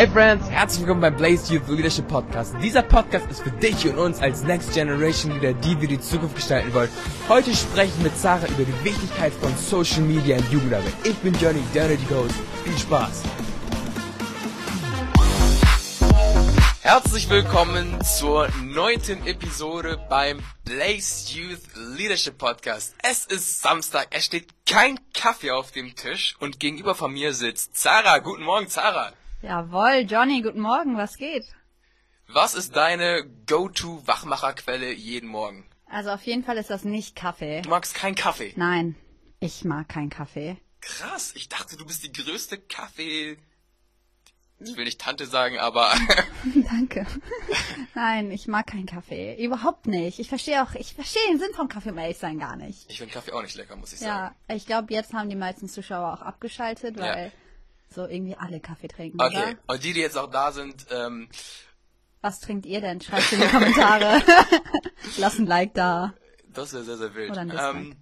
Hi Friends, herzlich willkommen beim Blaze Youth Leadership Podcast. Dieser Podcast ist für dich und uns als Next Generation Leader, die wir die Zukunft gestalten wollen. Heute spreche ich mit Sarah über die Wichtigkeit von Social Media und Jugendarbeit. Ich bin Johnny, der Nerdy Ghost. Viel Spaß! Herzlich willkommen zur neunten Episode beim Blaze Youth Leadership Podcast. Es ist Samstag, es steht kein Kaffee auf dem Tisch und gegenüber von mir sitzt Sarah. Guten Morgen, Sarah. Jawohl, Johnny, guten Morgen, was geht? Was ist deine Go-To-Wachmacherquelle jeden Morgen? Also auf jeden Fall ist das nicht Kaffee. Du magst keinen Kaffee? Nein, ich mag keinen Kaffee. Krass, ich dachte, du bist die größte Kaffee... Ich will nicht Tante sagen, aber... Danke. Nein, ich mag keinen Kaffee. Überhaupt nicht. Ich verstehe auch, ich verstehe den Sinn vom Kaffee, um ehrlich sein, gar nicht. ich finde Kaffee auch nicht lecker, muss ich Ja, sagen. ich glaube, jetzt haben die meisten Zuschauer auch abgeschaltet, Ja. So irgendwie alle Kaffee trinken, Okay, oder? und die, die jetzt auch da sind, ähm, Was trinkt ihr denn? Schreibt in die Kommentare. Lass ein Like da. Das wäre sehr, sehr wild. Oder ein. Ähm,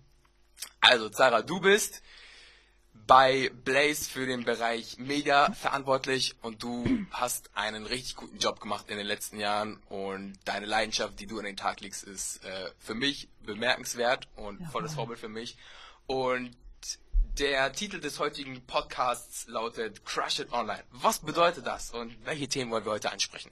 also, Sarah, du bist bei Blaze für den Bereich Media verantwortlich und du hast einen richtig guten Job gemacht in den letzten Jahren und deine Leidenschaft, die du an den Tag legst, ist äh, für mich bemerkenswert und volles Vorbild für mich. Und der Titel des heutigen Podcasts lautet Crush It Online. Was bedeutet das und welche Themen wollen wir heute ansprechen?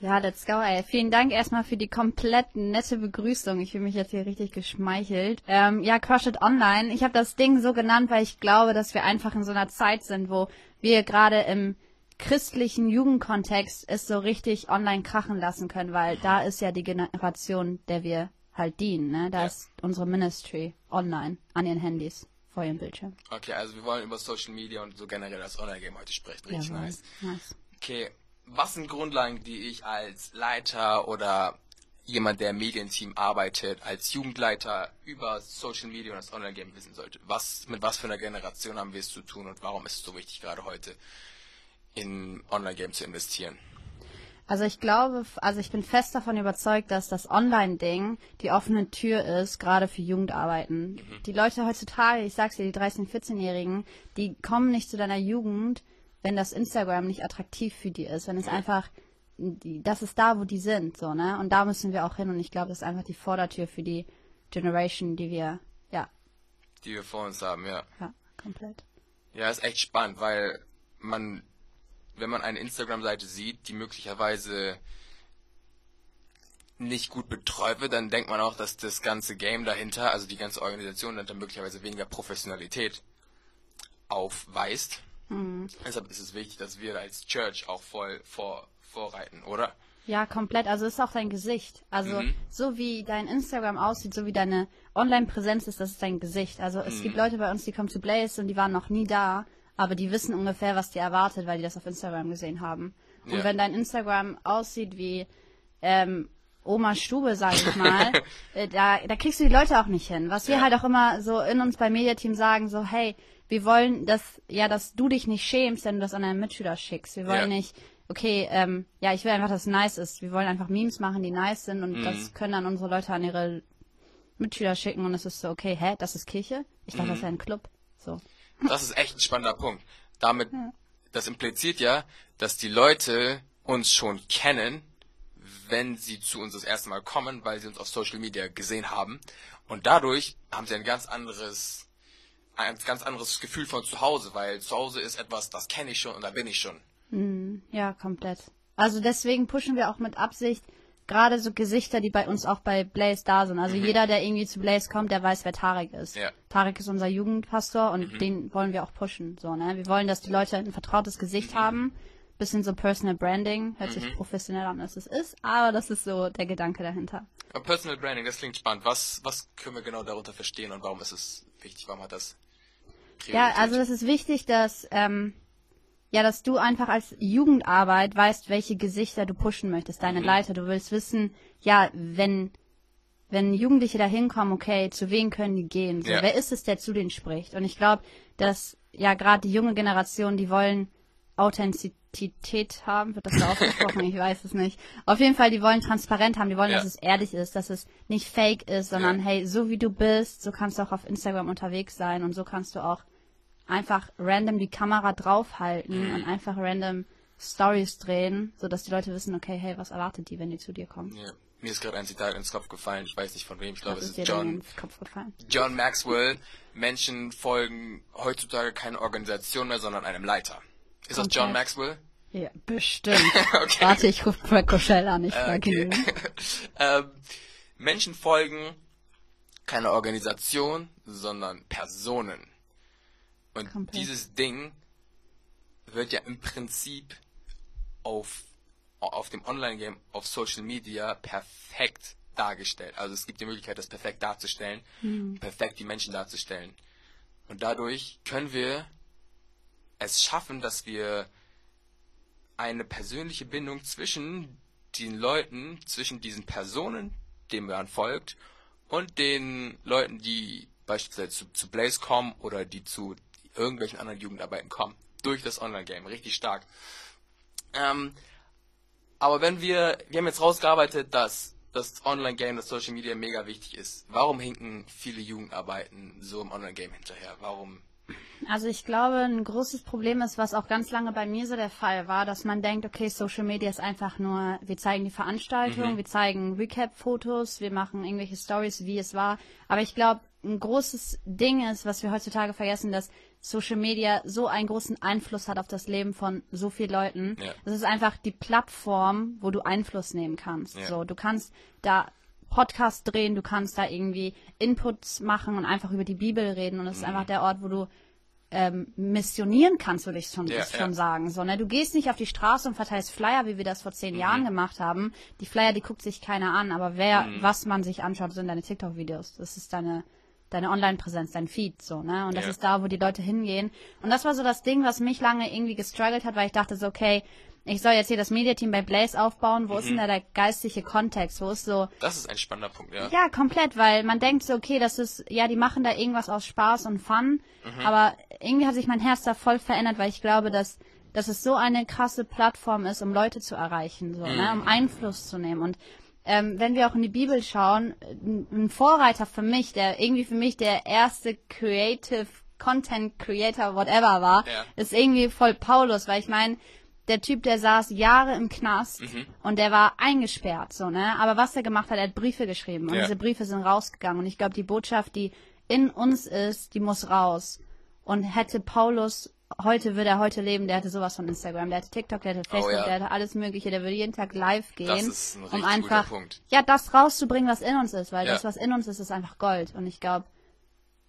Ja, let's go, ey. Vielen Dank erstmal für die komplett nette Begrüßung. Ich fühle mich jetzt hier richtig geschmeichelt. Ähm, ja, Crush It Online. Ich habe das Ding so genannt, weil ich glaube, dass wir einfach in so einer Zeit sind, wo wir gerade im christlichen Jugendkontext es so richtig online krachen lassen können, weil da ist ja die Generation, der wir halt dienen. Ne? Da Ja. ist unsere Ministry online an ihren Handys vor ihrem Bildschirm. Okay, also wir wollen über Social Media und so generell das Online-Game heute sprechen. Richtig Jawohl. nice. nice. Okay, was sind Grundlagen, die ich als Leiter oder jemand, der im Medienteam arbeitet, als Jugendleiter über Social Media und das Online-Game wissen sollte? Was, mit was für einer Generation haben wir es zu tun und warum ist es so wichtig, gerade heute in Online-Game zu investieren? Also ich glaube, also ich bin fest davon überzeugt, dass das Online-Ding die offene Tür ist, gerade für Jugendarbeiten. Die Leute heutzutage, ich sag's dir, die 13-, 14-Jährigen, die kommen nicht zu deiner Jugend, wenn das Instagram nicht attraktiv für die ist, wenn es einfach, das ist da, wo die sind, so, ne? Und da müssen wir auch hin und ich glaube, das ist einfach die Vordertür für die Generation, die wir, ja, Die wir vor uns haben, ja. ja, komplett. Ja, ist echt spannend, weil man, wenn man eine Instagram-Seite sieht, die möglicherweise nicht gut betreut wird, dann denkt man auch, dass das ganze Game dahinter, also die ganze Organisation dann möglicherweise weniger Professionalität aufweist. Deshalb ist es wichtig, dass wir als Church auch voll vor, vorreiten, oder? Ja, komplett. Also es ist auch dein Gesicht. Also Mhm. so wie dein Instagram aussieht, so wie deine Online-Präsenz ist, das ist dein Gesicht. Also es Mhm. gibt Leute bei uns, die kommen zu Blaze und die waren noch nie da, aber die wissen ungefähr, was die erwartet, weil die das auf Instagram gesehen haben. Und Ja. wenn dein Instagram aussieht wie ähm, Oma Stube, sag ich mal, äh, da, da kriegst du die Leute auch nicht hin. Was wir Ja. halt auch immer so in uns beim Mediateam sagen, so hey, wir wollen, dass ja, dass du dich nicht schämst, wenn du das an deinen Mitschüler schickst. Wir wollen Ja. nicht okay, ähm, ja, ich will einfach, dass es nice ist. Wir wollen einfach Memes machen, die nice sind und Mhm. das können dann unsere Leute an ihre Mitschüler schicken und es ist so, okay, hä, das ist Kirche? Ich dachte, das Mhm. wäre ein Club. So. Das ist echt ein spannender Punkt. Damit, das impliziert ja, dass die Leute uns schon kennen, wenn sie zu uns das erste Mal kommen, weil sie uns auf Social Media gesehen haben. Und dadurch haben sie ein ganz anderes, ein ganz anderes Gefühl von zu Hause, weil zu Hause ist etwas, das kenne ich schon und da bin ich schon. Ja, komplett. Also deswegen pushen wir auch mit Absicht gerade so Gesichter, die bei uns auch bei Blaze da sind. Also jeder, der irgendwie zu Blaze kommt, der weiß, wer Tarek ist. Ja. Tarek ist unser Jugendpastor und den wollen wir auch pushen. So, ne? Wir wollen, dass die Leute ein vertrautes Gesicht haben. Bisschen so Personal Branding. Hört sich professionell an, als es ist. Aber das ist so der Gedanke dahinter. Aber Personal Branding, das klingt spannend. Was, was können wir genau darunter verstehen und warum ist es wichtig? Warum hat das Ja, Priorität? also es ist wichtig, dass ähm, ja, dass du einfach als Jugendarbeit weißt, welche Gesichter du pushen möchtest, deine Leiter. Du willst wissen, ja, wenn wenn Jugendliche da hinkommen, okay, zu wem können die gehen? So, Ja. Wer ist es, der zu denen spricht? Und ich glaube, dass ja gerade die junge Generation, die wollen Authentizität haben, wird das so ausgesprochen? ich weiß es nicht. Auf jeden Fall, die wollen transparent haben, die wollen, Ja. dass es ehrlich ist, dass es nicht fake ist, sondern Ja. hey, so wie du bist, so kannst du auch auf Instagram unterwegs sein und so kannst du auch einfach random die Kamera draufhalten Mhm. und einfach random Stories drehen, sodass die Leute wissen, okay, hey, was erwartet die, wenn die zu dir kommen. Ja. Mir ist gerade ein Zitat ins Kopf gefallen, ich weiß nicht von wem, ich glaube es ist John? John Maxwell. Menschen folgen heutzutage keine Organisation mehr, sondern einem Leiter. Ist das John. Maxwell? Ja, bestimmt. Okay. Warte, ich rufe Brad Rochelle an, ich frage Okay. ihn. ähm, Menschen folgen keine Organisation, sondern Personen. Und Komplett. dieses Ding wird ja im Prinzip auf, auf dem Online-Game, auf Social Media perfekt dargestellt. Also es gibt die Möglichkeit, das perfekt darzustellen, perfekt die Menschen darzustellen. Und dadurch können wir es schaffen, dass wir eine persönliche Bindung zwischen den Leuten, zwischen diesen Personen, denen man folgt, und den Leuten, die beispielsweise zu, zu Blaze kommen oder die zu irgendwelchen anderen Jugendarbeiten kommen. Durch das Online-Game. Richtig stark. Ähm, aber wenn wir, wir haben jetzt rausgearbeitet, dass das Online-Game, das Social Media mega wichtig ist. Warum hinken viele Jugendarbeiten so im Online-Game hinterher? Warum? Also ich glaube, ein großes Problem ist, was auch ganz lange bei mir so der Fall war, dass man denkt, okay, Social Media ist einfach nur, wir zeigen die Veranstaltung, wir zeigen Recap-Fotos, wir machen irgendwelche Stories, wie es war. Aber ich glaube, ein großes Ding ist, was wir heutzutage vergessen, dass Social Media so einen großen Einfluss hat auf das Leben von so vielen Leuten. Ja. Das ist einfach die Plattform, wo du Einfluss nehmen kannst. Ja. So, du kannst da Podcast drehen, du kannst da irgendwie Inputs machen und einfach über die Bibel reden und es Mhm. ist einfach der Ort, wo du ähm, missionieren kannst, würde ich schon, Ja, schon ja. sagen. So, ne? Du gehst nicht auf die Straße und verteilst Flyer, wie wir das vor Mhm. zehn Jahren gemacht haben. Die Flyer, die guckt sich keiner an, aber wer, Mhm. was man sich anschaut, sind deine TikTok-Videos. Das ist deine, deine Online-Präsenz, dein Feed, so, ne? Und das Ja. ist da, wo die Leute hingehen. Und das war so das Ding, was mich lange irgendwie gestruggelt hat, weil ich dachte so, okay, ich soll jetzt hier das Mediateam bei Blaze aufbauen. Wo ist Mhm. denn da der geistliche Kontext? Wo ist so, Das ist ein spannender Punkt, ja. ja, komplett, weil man denkt so, okay, das ist, ja, die machen da irgendwas aus Spaß und Fun, aber irgendwie hat sich mein Herz da voll verändert, weil ich glaube, dass, dass es so eine krasse Plattform ist, um Leute zu erreichen, so, ne, um Einfluss zu nehmen und ähm, wenn wir auch in die Bibel schauen, ein ein Vorreiter für mich, der irgendwie für mich der erste Creative Content Creator, whatever war, Ja. ist irgendwie voll Paulus, weil ich meine, der Typ, der saß Jahre im Knast und der war eingesperrt, so, ne? Aber was er gemacht hat, er hat Briefe geschrieben und Ja. diese Briefe sind rausgegangen und ich glaube, die Botschaft, die in uns ist, die muss raus. Und hätte Paulus, heute würde er heute leben, der hätte sowas von Instagram, der hätte TikTok, der hätte Facebook, Oh ja. der hätte alles mögliche, der würde jeden Tag live gehen, ist ein um richtig einfach, ja, das rauszubringen, was in uns ist, weil Ja. das, was in uns ist, ist einfach Gold. Und ich glaube,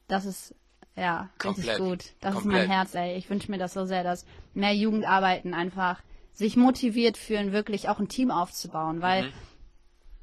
das ist, ja, richtig Komplett. gut. Das Komplett. ist mein Herz, ey. Ich wünsche mir das so sehr, dass mehr Jugendarbeiten einfach sich motiviert fühlen, wirklich auch ein Team aufzubauen, weil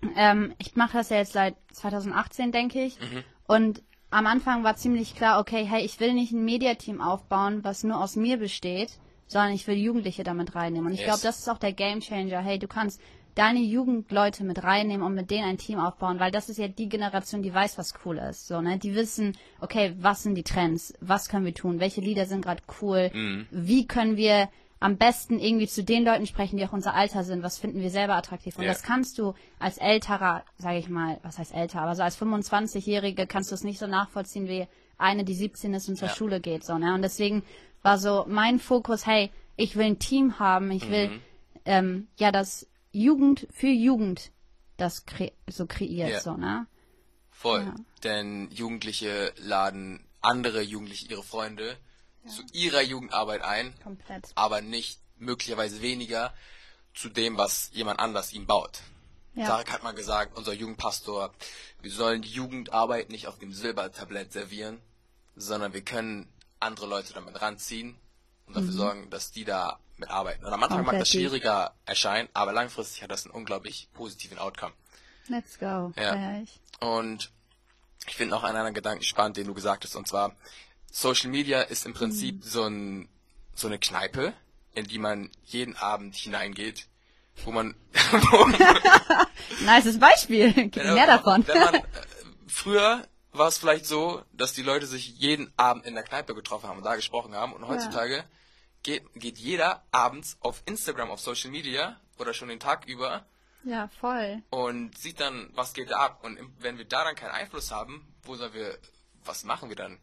Mhm. ähm, ich mache das ja jetzt seit 2018, denke ich. Mhm. Und am Anfang war ziemlich klar, okay, hey, ich will nicht ein Mediateam aufbauen, was nur aus mir besteht, sondern ich will Jugendliche damit reinnehmen. Und ich Yes. glaube, das ist auch der Gamechanger. Hey, du kannst deine Jugendleute mit reinnehmen und mit denen ein Team aufbauen, weil das ist ja die Generation, die weiß, was cool ist. So, ne? Die wissen, okay, was sind die Trends? Was können wir tun? Welche Lieder sind gerade cool? Wie können wir am besten irgendwie zu den Leuten sprechen, die auch unser Alter sind? Was finden wir selber attraktiv? Und Ja. das kannst du als älterer, sage ich mal, was heißt älter, aber so als 25-Jährige kannst du es nicht so nachvollziehen wie eine, die 17 ist und zur Ja. Schule geht. So, ne? Und deswegen war so mein Fokus, hey, ich will ein Team haben, ich will Mhm. ähm, ja das Jugend für Jugend das kre so kreiert, Ja. so, ne? Voll. Ja. Denn Jugendliche laden andere Jugendliche, ihre Freunde, zu ihrer Jugendarbeit ein, Komplett. aber nicht möglicherweise weniger zu dem, was jemand anders ihm baut. Ja. Tarek hat mal gesagt, unser Jugendpastor, wir sollen die Jugendarbeit nicht auf dem Silbertablett servieren, sondern wir können andere Leute damit ranziehen und dafür sorgen, dass die da mitarbeiten. Und am Anfang mag das schwieriger erscheinen, aber langfristig hat das einen unglaublich positiven Outcome. Let's go. Ja. Und ich finde auch einen anderen Gedanken spannend, den du gesagt hast, und zwar Social Media ist im Prinzip so, ein, so eine Kneipe, in die man jeden Abend hineingeht, wo man, wo, Nices Beispiel. Gib mehr davon. Wenn man, äh, früher war es vielleicht so, dass die Leute sich jeden Abend in der Kneipe getroffen haben und da gesprochen haben, und heutzutage geht, geht jeder abends auf Instagram, auf Social Media oder schon den Tag über ja, voll. und sieht dann, was geht da ab. Und wenn wir da dann keinen Einfluss haben, wo sollen wir, was machen wir dann?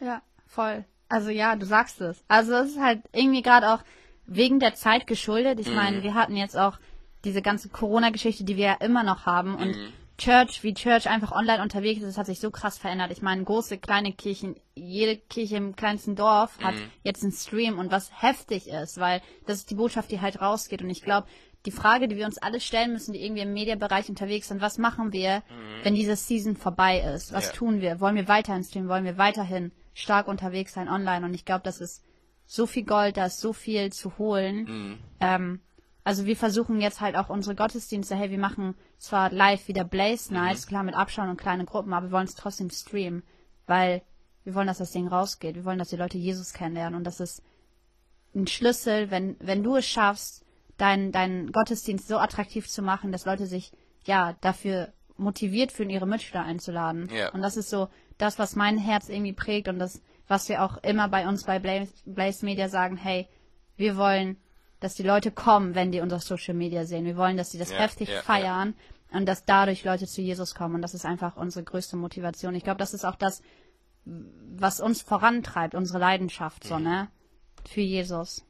Ja, voll. Also ja, du sagst es. Also es ist halt irgendwie gerade auch, wegen der Zeit geschuldet. Ich Mhm. meine, wir hatten jetzt auch diese ganze Corona-Geschichte, die wir ja immer noch haben und Mhm. Church, wie Church einfach online unterwegs ist, das hat sich so krass verändert. Ich meine, große, kleine Kirchen, jede Kirche im kleinsten Dorf hat Mhm. jetzt einen Stream und was heftig ist, weil das ist die Botschaft, die halt rausgeht. Und ich glaube, die Frage, die wir uns alle stellen müssen, die irgendwie im Medienbereich unterwegs sind, was machen wir, wenn diese Season vorbei ist? Was Mhm. Ja. tun wir? Wollen wir weiterhin streamen? Wollen wir weiterhin stark unterwegs sein online? Und ich glaube, das ist so viel Gold, da ist so viel zu holen. Mhm. Ähm, also wir versuchen jetzt halt auch unsere Gottesdienste, hey, wir machen zwar live wieder Blaze Nights, klar mit Abschauen und kleine Gruppen, aber wir wollen es trotzdem streamen, weil wir wollen, dass das Ding rausgeht. Wir wollen, dass die Leute Jesus kennenlernen und das ist ein Schlüssel, wenn, wenn du es schaffst, deinen deinen Gottesdienst so attraktiv zu machen, dass Leute sich ja dafür motiviert fühlen, ihre Mitschüler einzuladen. Ja. Und das ist so das, was mein Herz irgendwie prägt und das, was wir auch immer bei uns bei Blaze, Blaze Media sagen, hey, wir wollen, dass die Leute kommen, wenn die unser Social Media sehen. Wir wollen, dass sie das Ja, heftig ja, ja. feiern und dass dadurch Leute zu Jesus kommen. Und das ist einfach unsere größte Motivation. Ich glaube, das ist auch das, was uns vorantreibt, unsere Leidenschaft, Mhm. so, ne? Für Jesus.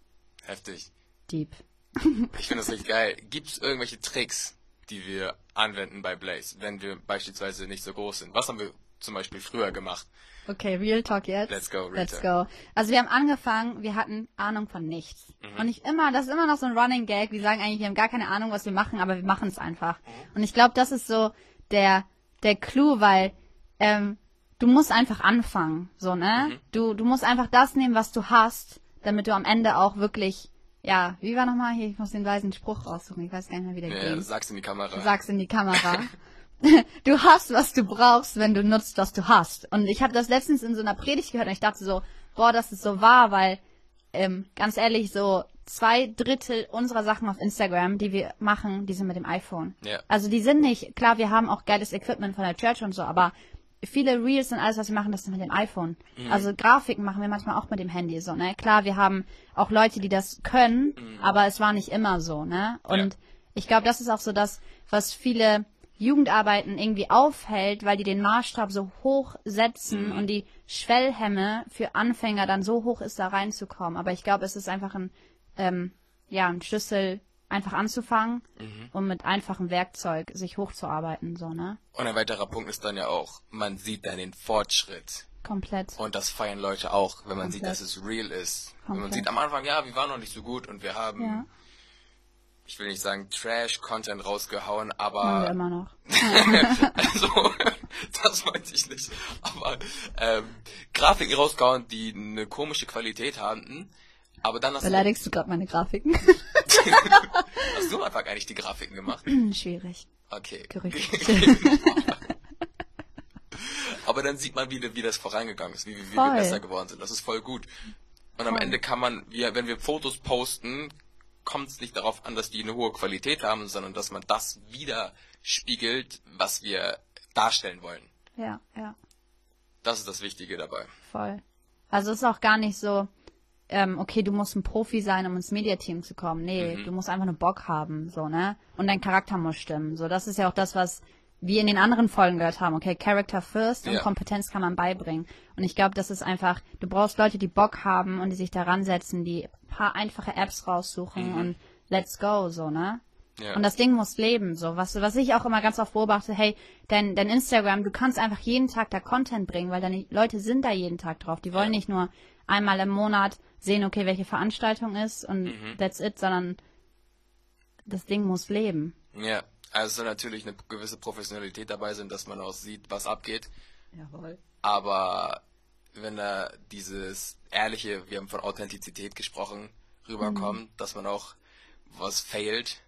Heftig. Deep. Ich finde das richtig geil. Gibt es irgendwelche Tricks, die wir anwenden bei Blaze, wenn wir beispielsweise nicht so groß sind? Was haben wir zum Beispiel früher gemacht? Okay, Real Talk jetzt. Let's go, Real Let's Talk. go. Also wir haben angefangen, wir hatten Ahnung von nichts. Mhm. Und ich immer, das ist immer noch so ein Running Gag. Wir sagen eigentlich, wir haben gar keine Ahnung, was wir machen, aber wir machen es einfach. Mhm. Und ich glaube, das ist so der, der Clou, weil ähm, du musst einfach anfangen, so, ne? Mhm. Du, du musst einfach das nehmen, was du hast, damit du am Ende auch wirklich, ja, wie war nochmal hier, ich muss den weisen Spruch raussuchen, ich weiß gar nicht mehr, wie der Ja, ging. sag's in die Kamera. sag's in die Kamera. du hast, was du brauchst, wenn du nutzt, was du hast. Und ich habe das letztens in so einer Predigt gehört und ich dachte so, boah, das ist so wahr, weil ähm, ganz ehrlich, so zwei Drittel unserer Sachen auf Instagram, die wir machen, die sind mit dem iPhone. Ja. Also die sind nicht, klar, wir haben auch geiles Equipment von der Church und so, aber viele Reels und alles, was wir machen, das ist mit dem iPhone. Also Grafiken machen wir manchmal auch mit dem Handy so, ne? Klar, wir haben auch Leute, die das können, aber es war nicht immer so, ne? Und Ja. ich glaube, das ist auch so das, was viele Jugendarbeiten irgendwie aufhält, weil die den Maßstab so hoch setzen und die Schwellhemme für Anfänger dann so hoch ist, da reinzukommen. Aber ich glaube, es ist einfach ein, ähm, ja, ein Schlüssel, einfach anzufangen und mit einfachem Werkzeug sich hochzuarbeiten, so, ne? Und ein weiterer Punkt ist dann ja auch, man sieht dann den Fortschritt. Komplett. Und das feiern Leute auch, wenn man sieht, Komplett. dass es real ist. Wenn man Komplett. sieht am Anfang, ja, wir waren noch nicht so gut und wir haben, Ja. Ich will nicht sagen Trash-Content rausgehauen, aber immer noch. also, das meinte ich nicht. Aber ähm, Grafiken rausgehauen, die eine komische Qualität hatten. Aber dann hast du, Beleidigst du gerade meine Grafiken? hast du am Anfang eigentlich die Grafiken gemacht. Schwierig. Okay. Gerüchte. Aber dann sieht man, wie, wie das vorangegangen ist, wie, wie, wie wir besser geworden sind. Das ist voll gut. Und am. Ende kann man, wir, wenn wir Fotos posten, kommt es nicht darauf an, dass die eine hohe Qualität haben, sondern dass man das widerspiegelt, was wir darstellen wollen. ja, ja. Das ist das Wichtige dabei. Voll. Also es ist auch gar nicht so, ähm, okay, du musst ein Profi sein, um ins Mediateam zu kommen. Nee, Mhm. du musst einfach nur Bock haben, so, ne? Und dein Charakter muss stimmen. So, das ist ja auch das, was wir in den anderen Folgen gehört haben. Okay, Character first und Ja. Kompetenz kann man beibringen. Und ich glaube, das ist einfach, du brauchst Leute, die Bock haben und die sich daran setzen, die paar einfache Apps raussuchen und let's go, so, ne? Ja. Und das Ding muss leben, so. Was, was ich auch immer ganz oft beobachte, hey, dein, dein Instagram, du kannst einfach jeden Tag da Content bringen, weil deine Leute sind da jeden Tag drauf. Die wollen Ja. nicht nur einmal im Monat sehen, okay, welche Veranstaltung ist und Mhm. that's it, sondern das Ding muss leben. ja. Also natürlich eine gewisse Professionalität dabei sind, dass man auch sieht, was abgeht. Jawohl. Aber wenn da dieses ehrliche, wir haben von Authentizität gesprochen, rüberkommt, dass man auch was failt,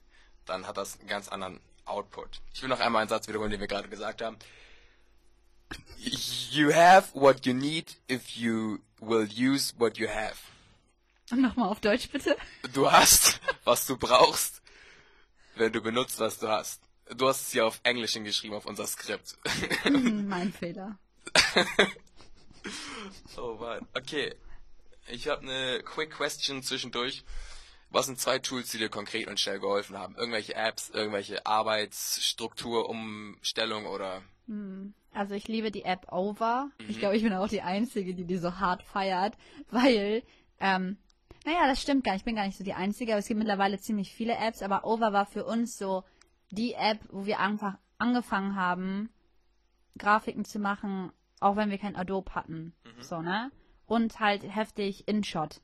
dann hat das einen ganz anderen Output. Ich will noch einmal einen Satz wiederholen, den wir gerade gesagt haben. You have what you need if you will use what you have. Nochmal auf Deutsch bitte. Du hast, was du brauchst, wenn du benutzt, was du hast. Du hast es hier auf Englisch geschrieben, auf unser Skript. Hm, mein Fehler. Oh Mann. Okay. Ich habe eine Quick Question zwischendurch. Was sind zwei Tools, die dir konkret und schnell geholfen haben? Irgendwelche Apps, irgendwelche Arbeitsstruktur, Umstellung oder? Also ich liebe die App Over. Mhm. Ich glaube, ich bin auch die Einzige, die die so hart feiert, weil ähm, Naja, das stimmt gar nicht. Ich bin gar nicht so die Einzige, aber es gibt mittlerweile ziemlich viele Apps. Aber Over war für uns so die App, wo wir einfach angefangen haben, Grafiken zu machen, auch wenn wir kein Adobe hatten. So, ne? Und halt heftig InShot.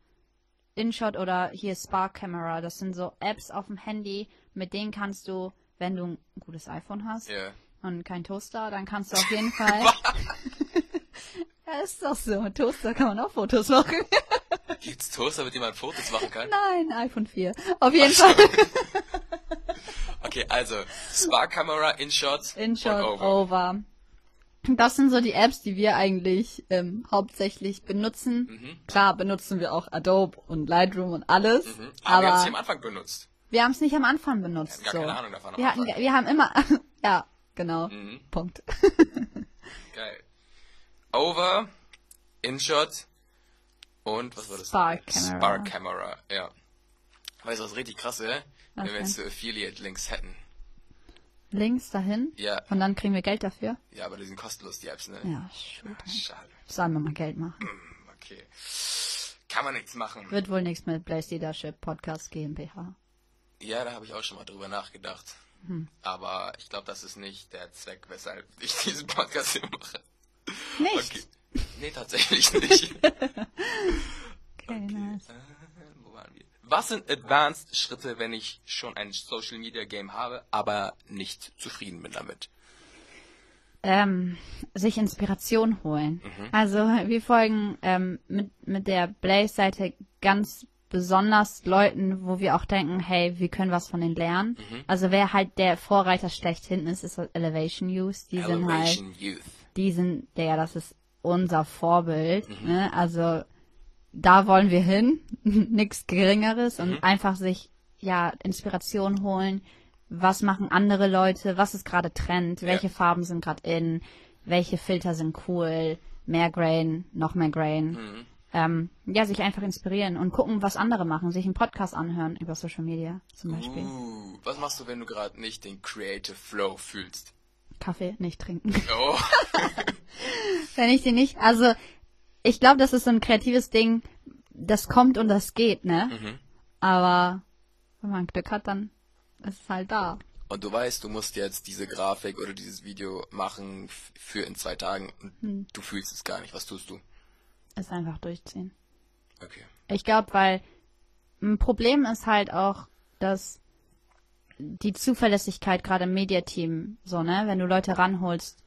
InShot oder hier Spark Camera. Das sind so Apps auf dem Handy, mit denen kannst du, wenn du ein gutes iPhone hast Ja. und kein Toaster, dann kannst du auf jeden Fall. ja, ist doch so. Mit Toaster kann man auch Fotos machen. Gibt's Toaster, mit dem man Fotos machen kann? Nein, iPhone 4. Auf jeden Fall. Okay, also Spark Camera, InShot, InShot, Over. over. Das sind so die Apps, die wir eigentlich ähm, hauptsächlich benutzen. Mhm. Klar benutzen wir auch Adobe und Lightroom und alles, Mhm. Aber, wir haben aber es am Anfang benutzt. wir haben es nicht am Anfang benutzt. Wir hatten so. gar keine Ahnung davon am Wir, hatten, Anfang. wir haben immer, ja, genau, Mhm. Punkt. Geil. Over, InShot und was war das? Spark Camera. Spark Camera, ja. Weißt du, was richtig krass wäre? Wenn wir jetzt so Affiliate-Links hätten. Links dahin Ja. und dann kriegen wir Geld dafür. Ja, aber die sind kostenlos, die Apps, ne? Ja, shoot. Schade. Sollen wir mal Geld machen. Okay. Kann man nichts machen. Wird wohl nichts mit Blaze Leadership Podcast GmbH. Ja, da habe ich auch schon mal drüber nachgedacht. Hm. Aber ich glaube, das ist nicht der Zweck, weshalb ich diesen Podcast hier mache. Nicht? Okay. Nee, tatsächlich nicht. Okay, nice. Äh, wo waren wir? Was sind Advanced Schritte, wenn ich schon ein Social Media Game habe, aber nicht zufrieden bin damit? ähm, sich Inspiration holen. Also wir folgen ähm, mit, mit der Blaze-Seite ganz besonders Leuten, wo wir auch denken, hey, wir können was von denen lernen. Also wer halt der Vorreiter schlechthin ist, ist Elevation Youth. Die sind halt, Elevation Youth. die sind, der, das ist unser Vorbild. Ne? Also da wollen wir hin, nichts Geringeres und einfach sich ja Inspiration holen. Was machen andere Leute? Was ist gerade Trend? Welche Farben sind gerade in? Welche Filter sind cool? Mehr Grain, noch mehr Grain. Ähm, ja, sich einfach inspirieren und gucken, was andere machen. Sich einen Podcast anhören über Social Media zum Beispiel. Uh, was machst du, wenn du gerade nicht den Creative Flow fühlst? Kaffee nicht trinken. Oh, Wenn ich die nicht, also ich glaube, das ist so ein kreatives Ding, das kommt und das geht, ne? Aber wenn man Glück hat, dann ist es halt da. und du weißt, du musst jetzt diese Grafik oder dieses Video machen für in zwei Tagen und Hm. du fühlst es gar nicht. Was tust du? Ist einfach durchziehen. Okay. Ich glaube, weil ein Problem ist halt auch, dass die Zuverlässigkeit gerade im Mediateam, so, ne, wenn du Leute ranholst,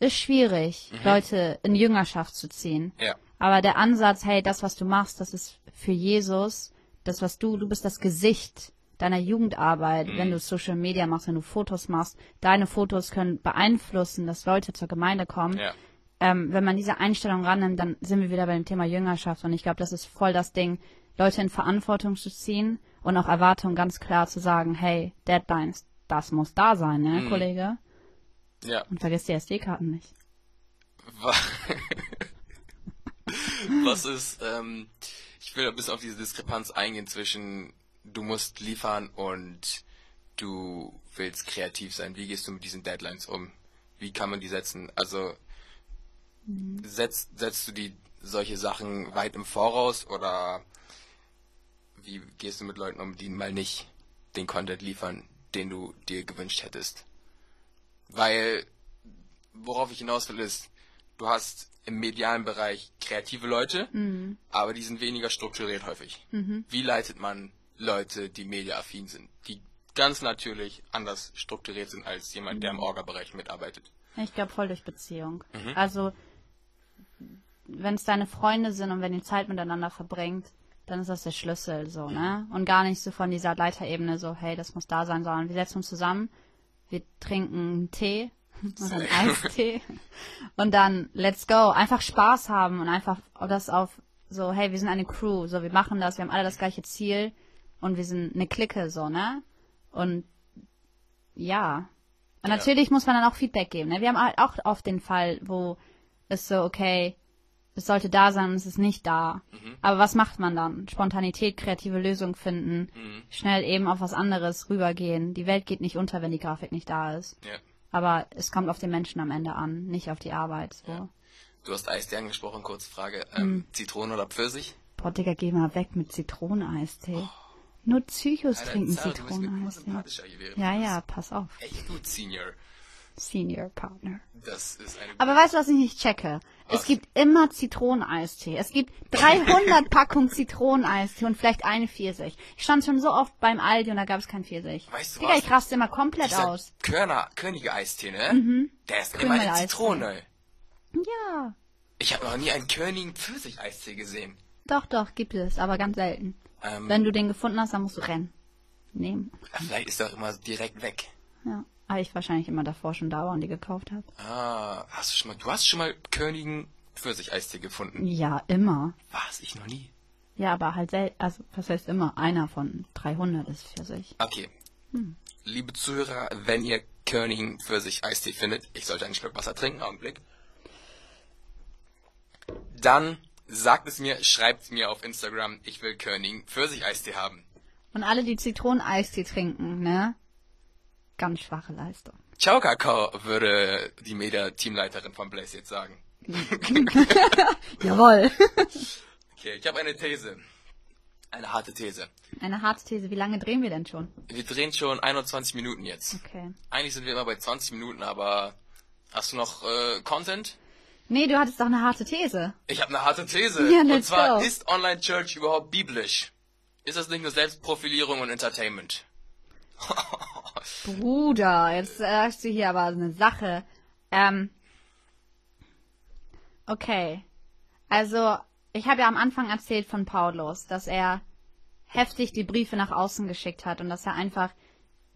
ist schwierig, Leute in Jüngerschaft zu ziehen. Ja. Aber der Ansatz, hey, das, was du machst, das ist für Jesus, das, was du, du bist das Gesicht deiner Jugendarbeit, wenn du Social Media machst, wenn du Fotos machst, deine Fotos können beeinflussen, dass Leute zur Gemeinde kommen. Ja. Ähm, wenn man diese Einstellung rannimmt, dann sind wir wieder bei dem Thema Jüngerschaft und ich glaube, das ist voll das Ding, Leute in Verantwortung zu ziehen und auch Erwartungen ganz klar zu sagen, hey, Deadlines, das muss da sein, ne, Kollege? Ja. Und vergiss die SD-Karten nicht. Wa- Was ist, ähm, ich will ein bisschen auf diese Diskrepanz eingehen zwischen du musst liefern und du willst kreativ sein. Wie gehst du mit diesen Deadlines um? Wie kann man die setzen? Also setzt, setzt du die solche Sachen weit im Voraus oder wie gehst du mit Leuten um, die mal nicht den Content liefern, den du dir gewünscht hättest? Weil worauf ich hinaus will, ist, du hast im medialen Bereich kreative Leute, aber die sind weniger strukturiert häufig. Wie leitet man Leute, die mediaaffin sind, die ganz natürlich anders strukturiert sind als jemand, der im Orga-Bereich mitarbeitet? Ich glaube voll durch Beziehung. Also, wenn es deine Freunde sind und wenn ihr Zeit miteinander verbringt, dann ist das der Schlüssel, so, ne? Und gar nicht so von dieser Leiterebene, so, hey, das muss da sein, sondern wir setzen uns zusammen, wir trinken Tee oder einen Eistee und dann let's go. Einfach Spaß haben und einfach das auf so, hey, wir sind eine Crew, so, wir machen das, wir haben alle das gleiche Ziel und wir sind eine Clique, so, ne? Und ja. Und Ja. natürlich muss man dann auch Feedback geben. Ne? Wir haben halt auch oft den Fall, wo es so, okay, es sollte da sein und es ist nicht da. Aber was macht man dann? Spontanität, kreative Lösung finden, schnell eben auf was anderes rübergehen. Die Welt geht nicht unter, wenn die Grafik nicht da ist. Ja. Aber es kommt auf den Menschen am Ende an, nicht auf die Arbeit. So. Du hast Eistee angesprochen, kurze Frage. Ähm, Zitrone oder Pfirsich? Boah, Digga, geh mal weg mit Zitroneneistee. Nur Psychos Alter, trinken Sarah, Zitroneneistee. Ja, ja, pass auf. Echt gut, Senior. Senior Partner. Das ist eine Aber weißt du, was ich nicht checke? Es gibt immer Zitroneneistee. Es gibt 300 Packungen Zitroneneistee und vielleicht eine Pfirsich. Ich stand schon so oft beim Aldi und da gab es kein Pfirsich. Weißt du Digga, was? ich raste immer komplett Dieser aus. Körner, Könige Eistee, ne? Der ist immer eine. Zitrone. Ja. Ich habe noch nie einen Königen Pfirsich-Eistee gesehen. Doch, doch, gibt es, aber ganz selten. Ähm, Wenn du den gefunden hast, dann musst du rennen. Nehmen. vielleicht ist er auch immer direkt weg. Ja. Aber ich wahrscheinlich immer davor schon da war und die gekauft habe. Ah, hast du schon mal, du hast schon mal Königen Pfirsich-Eistee gefunden? Ja, immer. Was? Ich noch nie. Ja, aber halt selten. Also, was heißt immer? Einer von 300 ist für sich. Okay. Liebe Zuhörer, wenn ihr Königen Pfirsich-Eistee findet, ich sollte einen Schluck Wasser trinken, Augenblick. Dann sagt es mir, schreibt es mir auf Instagram, ich will Königen Pfirsich-Eistee haben. Und alle, die Zitroneneistee trinken, ne? Ganz schwache Leistung. Ciao, Kakao, würde die Media-Teamleiterin von Blaze jetzt sagen. Jawohl. Okay, ich habe eine These. Eine harte These. Eine harte These. Wie lange drehen wir denn schon? Wir drehen schon 21 Minuten jetzt. Okay. Eigentlich sind wir immer bei 20 Minuten, aber hast du noch äh, Content? Nee, du hattest doch eine harte These. Ich habe eine harte These. Ja, und zwar, go. ist Online-Church überhaupt biblisch? Ist das nicht nur Selbstprofilierung und Entertainment? Bruder, jetzt sagst du hier aber eine Sache. Ähm. Okay. Also, ich habe ja am Anfang erzählt von Paulus, dass er heftig die Briefe nach außen geschickt hat und dass er einfach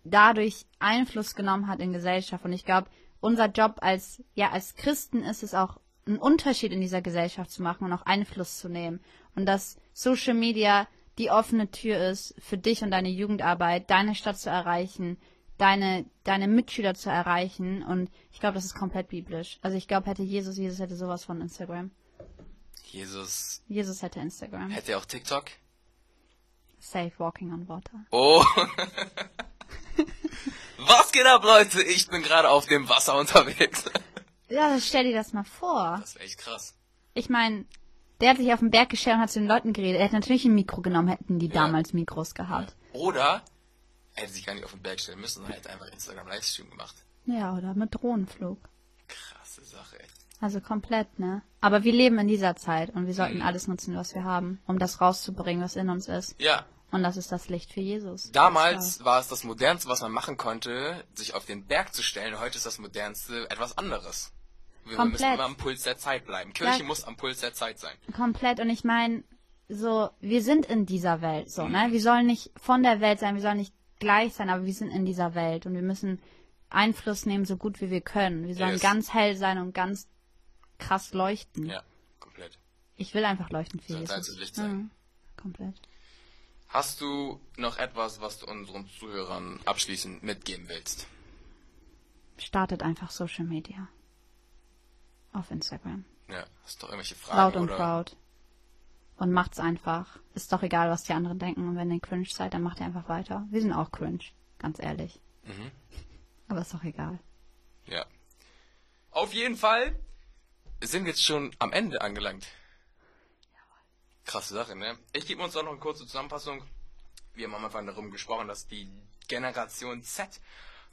dadurch Einfluss genommen hat in Gesellschaft. Und ich glaube, unser Job als, ja, als Christen ist es auch, einen Unterschied in dieser Gesellschaft zu machen und auch Einfluss zu nehmen. Und dass Social Media die offene Tür ist für dich und deine Jugendarbeit, deine Stadt zu erreichen, deine, deine Mitschüler zu erreichen. Und ich glaube, das ist komplett biblisch. Also ich glaube, hätte Jesus, Jesus hätte sowas von Instagram. Jesus, Jesus hätte Instagram. hätte er auch TikTok? Safe walking on water. Oh. Was geht ab, Leute? Ich bin gerade auf dem Wasser unterwegs. Ja, stell dir das mal vor. Das wäre echt krass. Ich meine, der hat sich auf den Berg gestellt und hat zu den Leuten geredet. Er hätte natürlich ein Mikro genommen, hätten die damals Mikros gehabt. Oder er hätte sich gar nicht auf den Berg stellen müssen, er hätte einfach Instagram Livestream gemacht. Ja, oder mit Drohnenflug. Krasse Sache, ey. Also komplett, ne? Aber wir leben in dieser Zeit und wir sollten alles nutzen, was wir haben, um das rauszubringen, was in uns ist. Ja, Und das ist das Licht für Jesus. damals war es das Modernste, was man machen konnte, sich auf den Berg zu stellen. Heute ist das Modernste etwas anderes. Wir Komplett. müssen immer am Puls der Zeit bleiben. Kirche Ja. muss am Puls der Zeit sein. Komplett. Und ich meine, so, wir sind in dieser Welt, so, ne? Wir sollen nicht von der Welt sein, wir sollen nicht gleich sein, aber wir sind in dieser Welt und wir müssen Einfluss nehmen, so gut wie wir können. Wir sollen Yes. ganz hell sein und ganz krass leuchten. Ja, komplett. Ich will einfach leuchten für Jesus. Salz und Licht sein. Mhm. Komplett. Hast du noch etwas, was du unseren Zuhörern abschließend mitgeben willst? Startet einfach Social Media. Auf Instagram. Ja, hast du noch irgendwelche Fragen? Laut und oder? proud. Und macht's einfach. Ist doch egal, was die anderen denken. Und wenn ihr cringe seid, dann macht ihr einfach weiter. Wir sind auch cringe. Ganz ehrlich. Mhm. Aber ist doch egal. Ja. Auf jeden Fall sind wir jetzt schon am Ende angelangt. Krasse Sache, ne? Ich gebe uns auch noch eine kurze Zusammenfassung. Wir haben am Anfang darum gesprochen, dass die Generation Z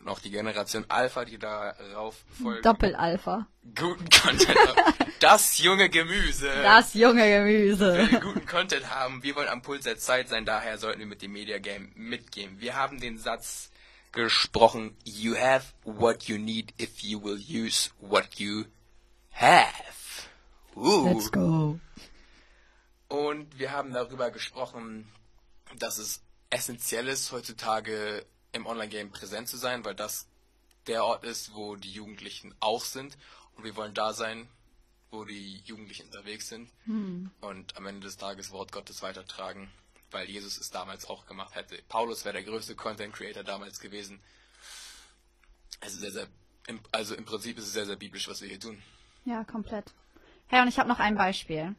auch die Generation Alpha, die darauf folgen, Doppelalpha. guten Content haben. Das junge Gemüse. Das junge Gemüse. guten Content haben. Wir wollen am Puls der Zeit sein, daher sollten wir mit dem Media Game mitgehen. Wir haben den Satz gesprochen, you have what you need if you will use what you have. Uh. Let's go. Und wir haben darüber gesprochen, dass es essentiell ist, heutzutage im Online-Game präsent zu sein, weil das der Ort ist, wo die Jugendlichen auch sind. Und wir wollen da sein, wo die Jugendlichen unterwegs sind. Und am Ende des Tages Wort Gottes weitertragen, weil Jesus es damals auch gemacht hätte. Paulus wäre der größte Content-Creator damals gewesen. Also, sehr, sehr, im, also im Prinzip ist es sehr, sehr biblisch, was wir hier tun. Ja, komplett. Hey, und ich habe noch ein Beispiel.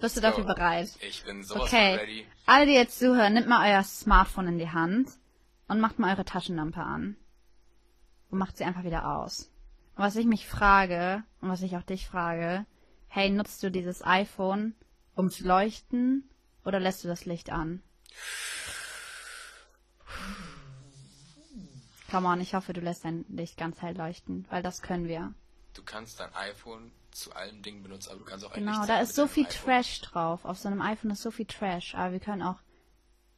Bist du dafür bereit? Ich bin sowas Okay. ready. Alle, die jetzt zuhören, nimmt mal euer Smartphone in die Hand und macht mal eure Taschenlampe an. Und macht sie einfach wieder aus. Und was ich mich frage, und was ich auch dich frage, hey, nutzt du dieses iPhone, um zu leuchten Oder lässt du das Licht an? Come on, ich hoffe, du lässt dein Licht ganz hell leuchten, weil das können wir. Du kannst dein iPhone zu allen Dingen benutzen, aber du kannst auch ein Genau, da ist so viel iPhone. Trash drauf. Auf so einem iPhone ist so viel Trash, aber wir können auch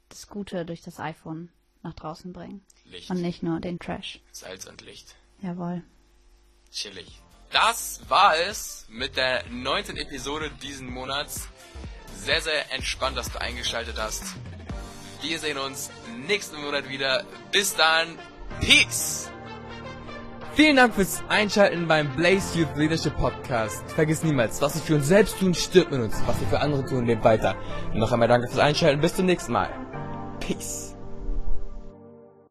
das Gute durch das iPhone nach draußen bringen. Licht, Und nicht nur den Trash. Salz und Licht. Jawohl. Chillig. Das war es mit der neunten Episode diesen Monats. Sehr, sehr entspannt, dass du eingeschaltet hast. Wir sehen uns nächsten Monat wieder. Bis dann. Peace. Vielen Dank fürs Einschalten beim Blaze Youth Leadership Podcast. Vergiss niemals, was wir für uns selbst tun, stirbt mit uns. Was wir für andere tun, lebt weiter. Und noch einmal danke fürs Einschalten. Bis zum nächsten Mal. Peace.